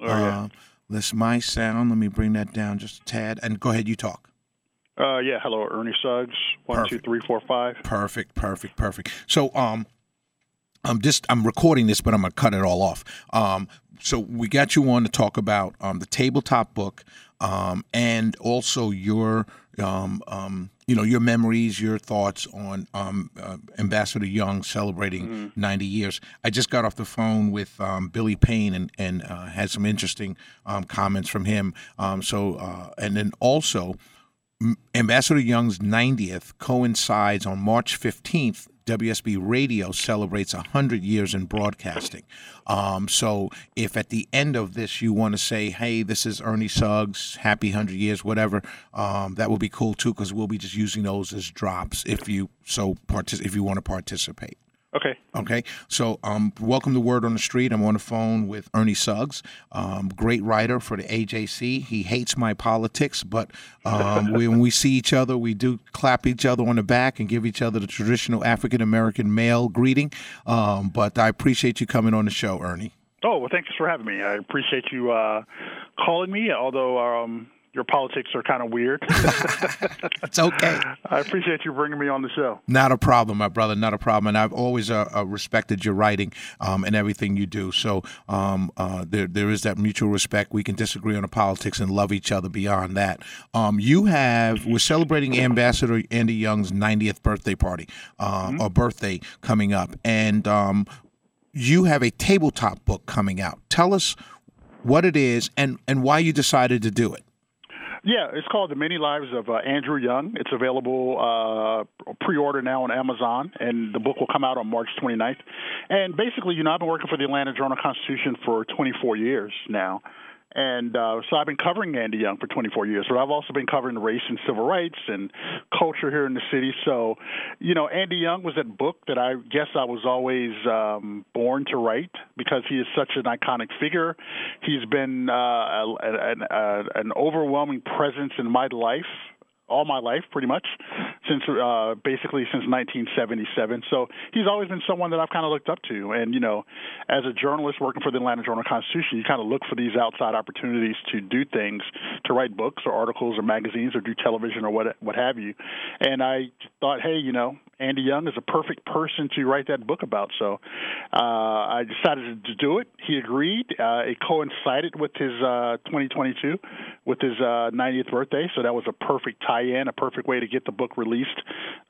Oh, yeah. Uh, this my sound. Let me bring that down just a tad. And go ahead, you talk. Uh, yeah, hello, Ernie Suggs. One, Perfect. three, four, five. Perfect, perfect, perfect. So, um, I'm just I'm recording this, but I'm gonna cut it all off. Um, so we got you on to talk about um, the tabletop book, um, and also your um, um, you know your memories, your thoughts on um, uh, Ambassador Young celebrating 90 years. I just got off the phone with um, Billy Payne and and uh, had some interesting um, comments from him. Um, so uh, and then also. Ambassador Young's 90th coincides on March 15th. WSB Radio celebrates 100 years in broadcasting. Um, so, if at the end of this you want to say, hey, this is Ernie Suggs, happy 100 years, whatever, um, that would be cool too, because we'll be just using those as drops if you so partic- if you want to participate. Okay. Okay, so um, welcome to Word on the Street. I'm on the phone with Ernie Suggs, um, great writer for the AJC. He hates my politics, but um, we, when we see each other, we do clap each other on the back and give each other the traditional African American male greeting. Um, but I appreciate you coming on the show, Ernie. Oh, well, thanks for having me. I appreciate you uh, calling me, although um, your politics are kind of weird. It's okay. I appreciate you bringing me on the show. Not a problem, my brother. Not a problem. And I've always uh, uh, respected your writing um, and everything you do. So um, uh, there, there is that mutual respect. We can disagree on the politics and love each other beyond that. Um, you have we're celebrating Ambassador Andy Young's 90th birthday party uh, or birthday coming up, and um, you have a tabletop book coming out. Tell us what it is and and why you decided to do it. Yeah, it's called The Many Lives of uh, Andrew Young. It's available uh, pre-order now on Amazon, and the book will come out on March 29th. And basically, you know, I've been working for the Atlanta Journal-Constitution for 24 years now. And uh, so I've been covering Andy Young for 24 years, but I've also been covering race and civil rights and culture here in the city. So, you know, Andy Young was that book that I guess I was always um, born to write because he is such an iconic figure. He's been uh, a, an, a, an overwhelming presence in my life all my life, pretty much, since uh, basically since 1977. So he's always been someone that I've kind of looked up to. And you know, as a journalist working for the Atlanta Journal Constitution, you kind of look for these outside opportunities to do things, to write books or articles or magazines or do television or what what have you. And I thought, hey, you know, Andy Young is a perfect person to write that book about. So uh, I decided to do it. He agreed. Uh, it coincided with his uh, 2022, with his uh, 90th birthday. So that was a perfect tie-in, a perfect way to get the book released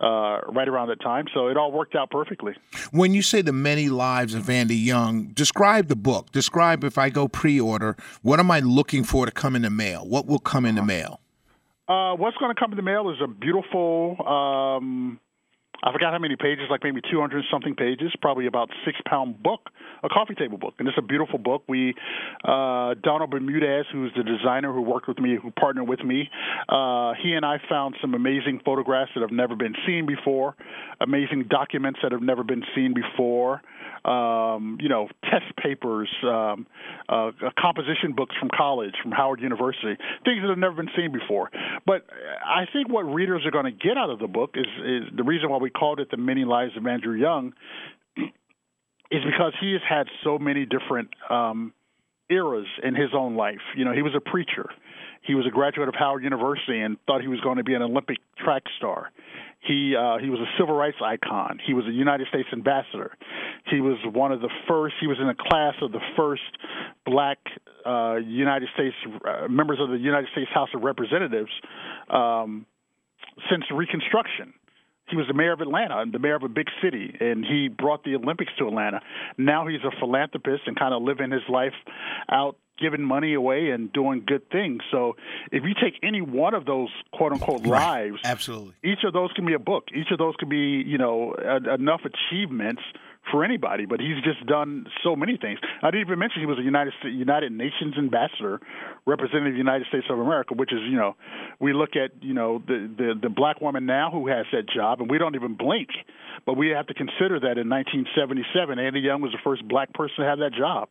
uh, right around that time. So it all worked out perfectly. When you say the many lives of Andy Young, describe the book. Describe if I go pre-order, what am I looking for to come in the mail? What will come in the mail? Uh, what's going to come in the mail is a beautiful. Um, I forgot how many pages, like maybe 200 something pages, probably about six pound book, a coffee table book. And it's a beautiful book. We, uh, Donald Bermudez, who's the designer who worked with me, who partnered with me, uh, he and I found some amazing photographs that have never been seen before, amazing documents that have never been seen before. Um, you know, test papers, um, uh, composition books from college, from Howard University, things that have never been seen before. But I think what readers are going to get out of the book is, is the reason why we called it The Many Lives of Andrew Young is because he has had so many different um, eras in his own life. You know, he was a preacher. He was a graduate of Howard University and thought he was going to be an Olympic track star. He uh, he was a civil rights icon. He was a United States ambassador. He was one of the first. He was in a class of the first black uh, United States uh, members of the United States House of Representatives um, since Reconstruction. He was the mayor of Atlanta and the mayor of a big city, and he brought the Olympics to Atlanta. Now he's a philanthropist and kind of living his life out, giving money away and doing good things. So if you take any one of those quote unquote lives, Absolutely. each of those can be a book. Each of those can be, you know, a, enough achievements for anybody, but he's just done so many things. I didn't even mention he was a United United Nations ambassador, representing the United States of America, which is you know, we look at you know the the the black woman now who has that job, and we don't even blink, but we have to consider that in 1977, Andy Young was the first black person to have that job.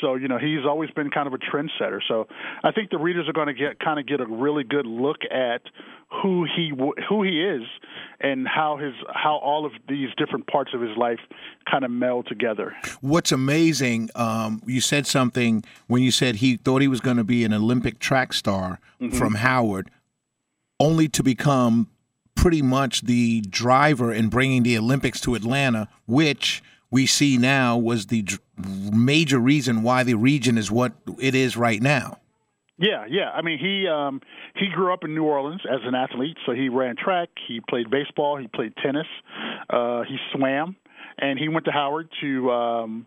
So you know he's always been kind of a trendsetter. So I think the readers are going to get kind of get a really good look at who he who he is and how his how all of these different parts of his life kind of meld together. What's amazing, um, you said something when you said he thought he was going to be an Olympic track star mm-hmm. from Howard, only to become pretty much the driver in bringing the Olympics to Atlanta, which we see now was the major reason why the region is what it is right now. Yeah, yeah. I mean, he um, he grew up in New Orleans as an athlete, so he ran track, he played baseball, he played tennis, uh, he swam, and he went to Howard to um,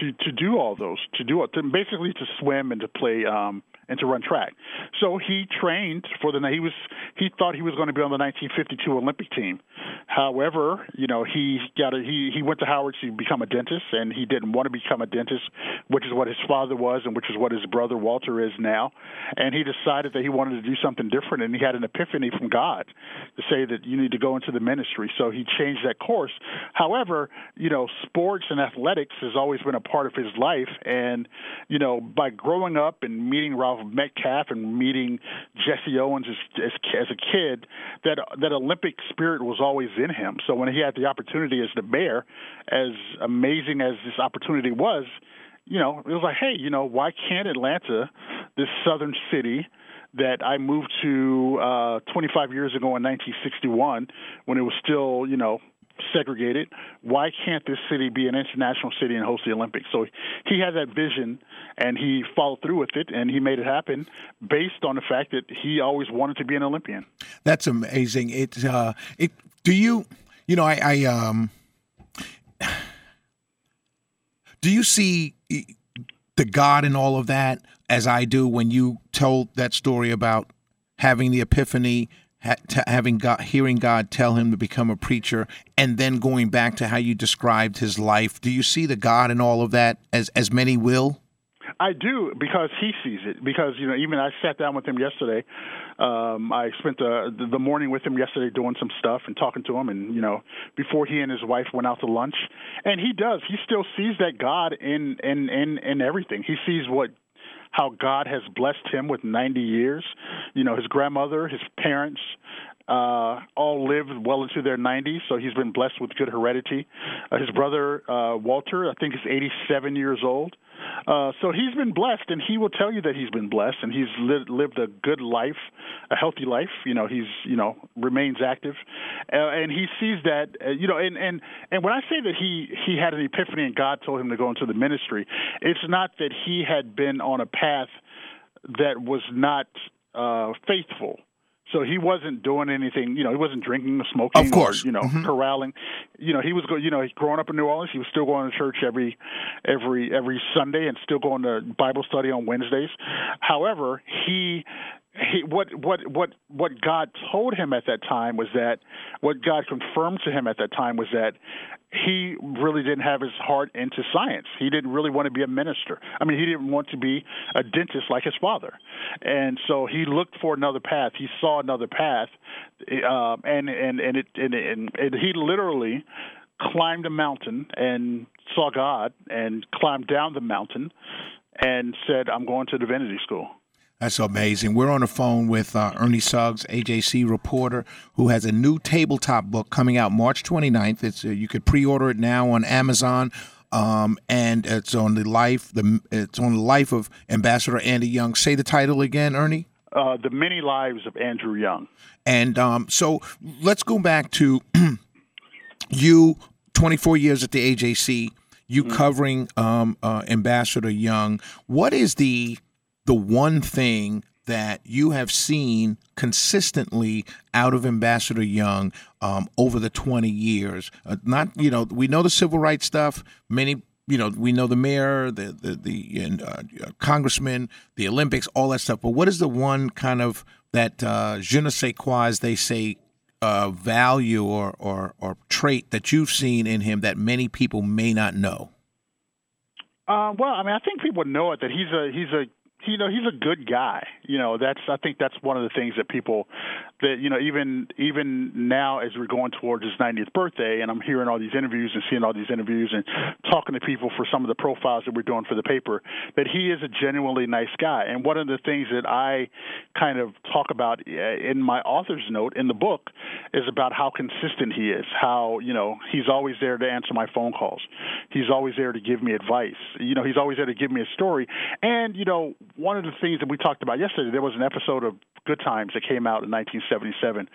to to do all those, to do to basically to swim and to play um, and to run track. So he trained for the. He was he thought he was going to be on the 1952 Olympic team. However, you know he got a, he he went to Howard to become a dentist, and he didn't want to become a dentist, which is what his father was, and which is what his brother Walter is now. And he decided that he wanted to do something different, and he had an epiphany from God to say that you need to go into the ministry. So he changed that course. However, you know, sports and athletics has always been a part of his life, and you know, by growing up and meeting Ralph Metcalfe and meeting Jesse Owens as, as, as a kid, that that Olympic spirit was always in him. So when he had the opportunity as the mayor, as amazing as this opportunity was, you know, it was like, hey, you know, why can't Atlanta, this southern city, that I moved to uh, 25 years ago in 1961 when it was still, you know, segregated. Why can't this city be an international city and host the Olympics? So he had that vision and he followed through with it and he made it happen based on the fact that he always wanted to be an Olympian. That's amazing. It uh it do you you know I, I um do you see the God in all of that as I do when you told that story about having the epiphany ha- having God, hearing God tell him to become a preacher, and then going back to how you described his life. Do you see the God in all of that, as as many will? I do because he sees it. Because you know, even I sat down with him yesterday. Um, I spent the the morning with him yesterday doing some stuff and talking to him, and you know, before he and his wife went out to lunch. And he does. He still sees that God in in in in everything. He sees what how God has blessed him with 90 years. You know, his grandmother, his parents, uh, all lived well into their 90s, so he's been blessed with good heredity. Uh, his brother uh, Walter, I think, is 87 years old. Uh, so he's been blessed, and he will tell you that he's been blessed, and he's lived, lived a good life, a healthy life. You know, he's you know remains active, uh, and he sees that. Uh, you know, and and and when I say that he he had an epiphany and God told him to go into the ministry, it's not that he had been on a path that was not uh, faithful so he wasn't doing anything, you know, he wasn't drinking or smoking, of course, or, you know, mm-hmm. corralling. You know, he was, go, you know, growing up in New Orleans, he was still going to church every, every, every Sunday, and still going to Bible study on Wednesdays. However, he he, what what what what God told him at that time was that what God confirmed to him at that time was that he really didn't have his heart into science. He didn't really want to be a minister. I mean, he didn't want to be a dentist like his father, and so he looked for another path. He saw another path, uh, and and and it and, and, and he literally climbed a mountain and saw God and climbed down the mountain and said, "I'm going to divinity school." That's amazing. We're on the phone with uh, Ernie Suggs, AJC reporter, who has a new tabletop book coming out March 29th. It's uh, you could pre-order it now on Amazon. Um, and it's on the life the it's on the life of Ambassador Andy Young. Say the title again, Ernie. Uh, the Many Lives of Andrew Young. And um, so let's go back to you, 24 years at the AJC, you mm-hmm. covering um, uh, Ambassador Young. What is the the one thing that you have seen consistently out of Ambassador Young um, over the 20 years? Uh, not, you know, we know the civil rights stuff. Many, you know, we know the mayor, the the, the uh, uh, congressman, the Olympics, all that stuff. But what is the one kind of that uh, je ne sais quoi, as they say, uh, value or, or or trait that you've seen in him that many people may not know? Uh, well, I mean, I think people know it that he's a he's a you know he's a good guy. You know that's i think that's one of the things that people that you know even even now as we're going towards his 90th birthday and i'm hearing all these interviews and seeing all these interviews and talking to people for some of the profiles that we're doing for the paper that he is a genuinely nice guy. And one of the things that i kind of talk about uh, in my author's note in the book is about how consistent he is how you know he's always there to answer my phone calls. He's always there to give me advice. You know he's always there to give me a story. And you know one of the things that we talked about yesterday, there was an episode of Good Times that came out in 1977,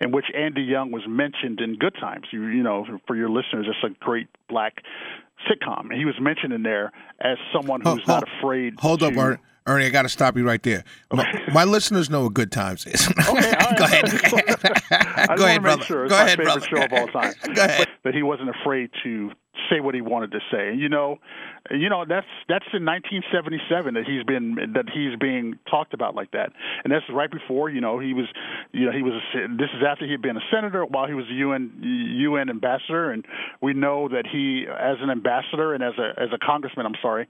in which Andy Young was mentioned in Good Times. You, you know, for your listeners, it's a great black sitcom, and he was mentioned in there as someone who's oh, not afraid. Hold to, up, Ernie. Ernie, I got to stop you right there. My, my, listeners know what Good Times is. Okay, Go ahead. Go ahead, brother. Sure. Go ahead, brother. Show of all time. Go ahead. But, but he wasn't afraid to say what he wanted to say. You know, you know that's that's in 1977 that he's been that he's being talked about like that, and that's right before you know he was, you know he was. This is after he had been a senator while he was a UN UN ambassador, and we know that he, as an ambassador and as a as a congressman, I'm sorry,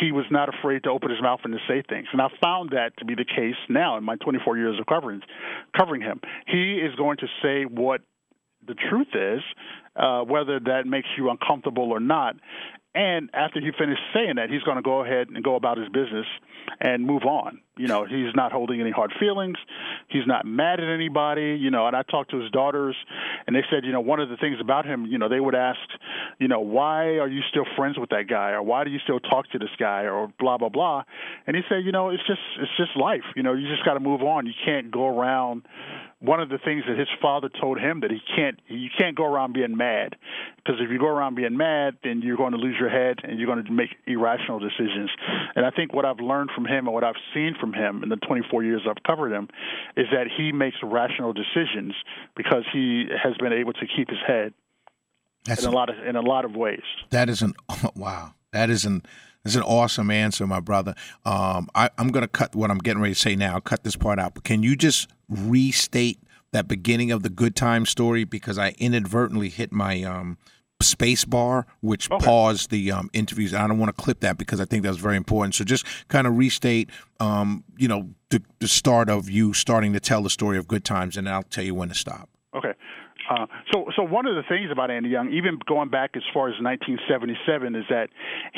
he was not afraid to open his mouth and to say things, and I found that to be the case now in my 24 years of covering covering him. He is going to say what the truth is, uh, whether that makes you uncomfortable or not. And after he finished saying that, he's going to go ahead and go about his business and move on. You know, he's not holding any hard feelings. He's not mad at anybody. You know, and I talked to his daughters, and they said, you know, one of the things about him, you know, they would ask, you know, why are you still friends with that guy, or why do you still talk to this guy, or blah blah blah. And he said, you know, it's just it's just life. You know, you just got to move on. You can't go around one of the things that his father told him that he can't you can't go around being mad because if you go around being mad then you're going to lose your head and you're going to make irrational decisions and i think what i've learned from him and what i've seen from him in the 24 years i've covered him is that he makes rational decisions because he has been able to keep his head That's in a, a lot of in a lot of ways that is an wow that is an that's an awesome answer, my brother. Um, I, am going to cut what I'm getting ready to say now. I'll cut this part out. But can you just restate that beginning of the Good Time story because I inadvertently hit my um, space bar, which okay. paused the um, interviews. I don't want to clip that because I think that's very important. So just kind of restate, um, you know, the, the start of you starting to tell the story of Good Times, and I'll tell you when to stop. Okay. Uh, so, so one of the things about Andy Young, even going back as far as 1977, is that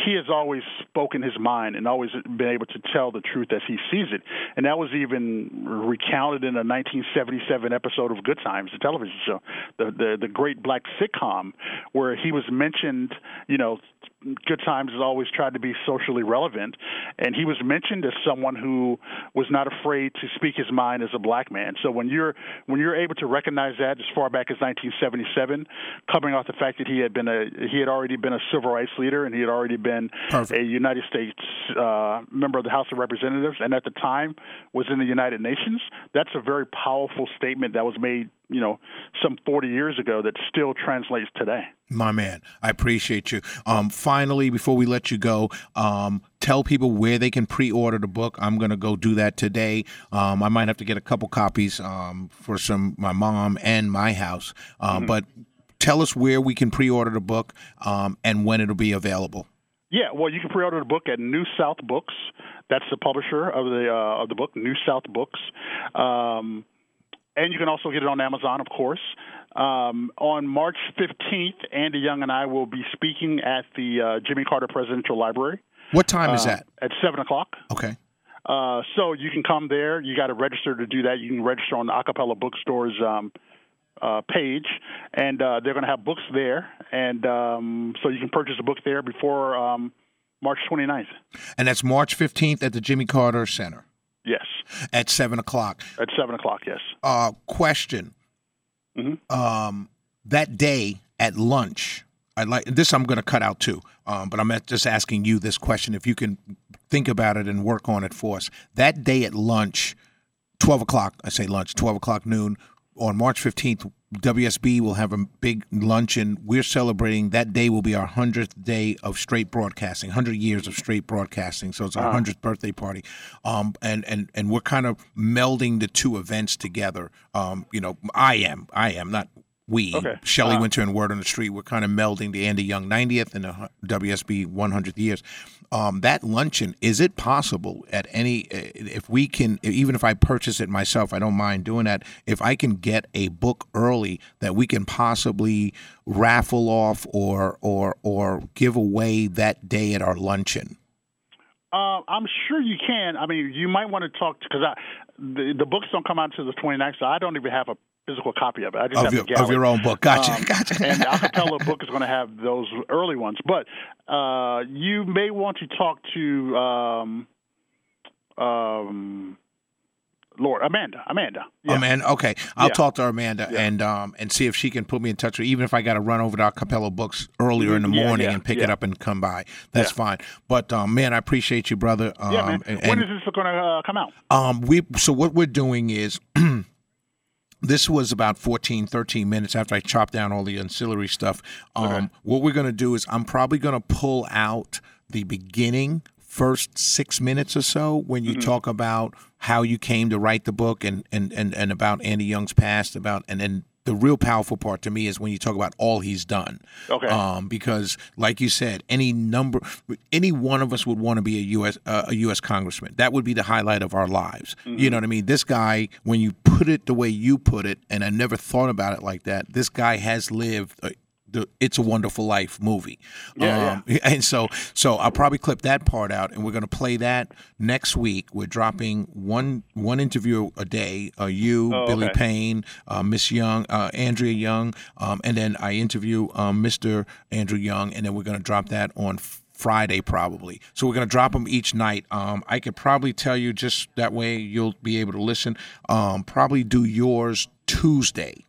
he has always spoken his mind and always been able to tell the truth as he sees it, and that was even recounted in a 1977 episode of Good Times, the television show, the the, the great black sitcom, where he was mentioned, you know, Good Times has always tried to be socially relevant, and he was mentioned as someone who was not afraid to speak his mind as a black man. So when you're when you're able to recognize that as far back as 1977, coming off the fact that he had been a he had already been a civil rights leader and he had already been Perfect. a United States uh, member of the House of Representatives, and at the time was in the United Nations. That's a very powerful statement that was made you know some 40 years ago that still translates today my man i appreciate you um, finally before we let you go um, tell people where they can pre-order the book i'm going to go do that today um, i might have to get a couple copies um, for some my mom and my house uh, mm-hmm. but tell us where we can pre-order the book um, and when it'll be available yeah, well, you can pre-order the book at New South Books. That's the publisher of the uh, of the book, New South Books. Um, and you can also get it on Amazon, of course. Um, on March 15th, Andy Young and I will be speaking at the uh, Jimmy Carter Presidential Library. What time is uh, that? At 7 o'clock. Okay. Uh, so you can come there. You got to register to do that. You can register on the A Cappella Bookstore's um, uh, page, and uh, they're going to have books there. And um, so you can purchase a book there before um, March 29th. And that's March 15th at the Jimmy Carter Center. Yes. At seven o'clock. At seven o'clock, yes. Uh, question. Mm-hmm. Um, that day at lunch, I like this. I'm going to cut out too, um, but I'm just asking you this question. If you can think about it and work on it for us, that day at lunch, twelve o'clock. I say lunch, twelve o'clock noon on March 15th. WSB will have a big luncheon. We're celebrating that day will be our hundredth day of straight broadcasting, hundred years of straight broadcasting. So it's our 100th birthday party, um, and and and we're kind of melding the two events together. Um, you know, I am, I am not we, Okay. Shelley Uh-huh. Wynter and Word on the Street, we're kind of melding the Andy Young 90th and the WSB 100th years. Um, that luncheon, is it possible at any, uh, if we can, even if I purchase it myself, I don't mind doing that. If I can get a book early that we can possibly raffle off or or or give away that day at our luncheon. Uh, I'm sure you can. I mean, you might want to talk because the the books don't come out until the 29th, so I don't even have a physical copy of it. I just Of have your, of your own book. Gotcha. Um, gotcha. and the A Cappella book is going to have those early ones. But uh, you may want to talk to um, um, Lord Amanda. Amanda. Yeah. Amanda, okay, I'll Yeah. talk to Amanda Yeah. and um and see if she can put me in touch with, even if I got to run over to A Cappella Books earlier in the morning and pick it up and come by. That's fine. But um, man, I appreciate you, brother. Um, yeah, man. and- when is this going to uh, come out? um, we so what we're doing is this was about 14 13 minutes after I chopped down all the ancillary stuff. Um, Okay. what we're going to do is I'm probably going to pull out the beginning first 6 minutes or so when Mm-hmm. you talk about how you came to write the book and and and, and about Andy Young's past about and then the real powerful part to me is when you talk about all he's done. Okay. Um, because, like you said, any number, any one of us would want to be a U.S. Uh, a U.S. congressman. That would be the highlight of our lives. Mm-hmm. You know what I mean? This guy, when you put it the way you put it, and I never thought about it like that. This guy has lived. A, the "It's a Wonderful Life" movie, Yeah, um, and so so I'll probably clip that part out, and we're going to play that next week. We're dropping one one interview a day. Uh, you, Oh, Billy okay. Payne, uh, Miss Young, uh, Andrea Young, um, and then I interview um, Mr. Andrew Young, and then we're going to drop that on Friday probably. So we're going to drop them each night. Um, I could probably tell you just that way you'll be able to listen. Um, probably do yours Tuesday.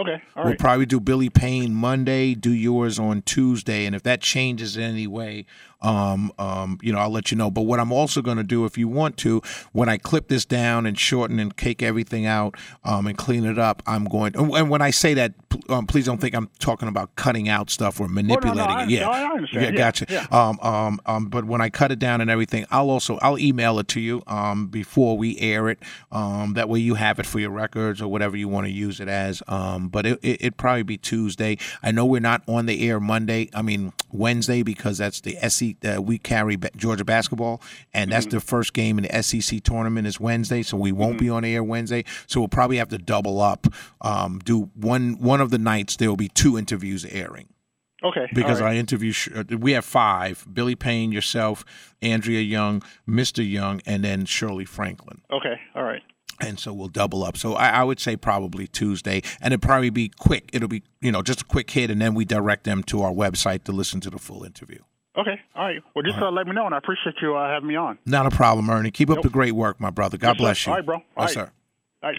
Okay. All We'll right. probably do Billy Payne Monday, do yours on Tuesday, and if that changes in any way, um, um, you know, I'll let you know. But what I'm also going to do, if you want to, when I clip this down and shorten and cake everything out um, and clean it up, I'm going. And when I say that, um, please don't think I'm talking about cutting out stuff or manipulating I- it. Yeah, no, I understand. Yeah, gotcha. yeah. Um, um, um, but when I cut it down and everything, I'll also I'll email it to you um, before we air it. Um, that way you have it for your records or whatever you want to use it as. Um, but it, it, it'd probably be Tuesday. I know we're not on the air Monday. I mean Wednesday because that's the SEC. Uh, we carry Georgia basketball, and that's the first game in the SEC tournament is Wednesday, so we won't be on air Wednesday. So we'll probably have to double up. Um, do one one of the nights there will be two interviews airing Okay. because right. I interview. Uh, We have five: Billy Payne, yourself, Andrea Young, Mr. Young, and then Shirley Franklin. Okay. All right. And so we'll double up. So I, I would say probably Tuesday, and it'll probably be quick. It'll be you know just a quick hit, and then we direct them to our website to listen to the full interview. Okay. All right. Well, just uh, let me know, and I appreciate you uh, having me on. Not a problem, Ernie. Keep up the great work, my brother. God Yes, sir. bless you. All right, bro. All yes, right. sir. All right.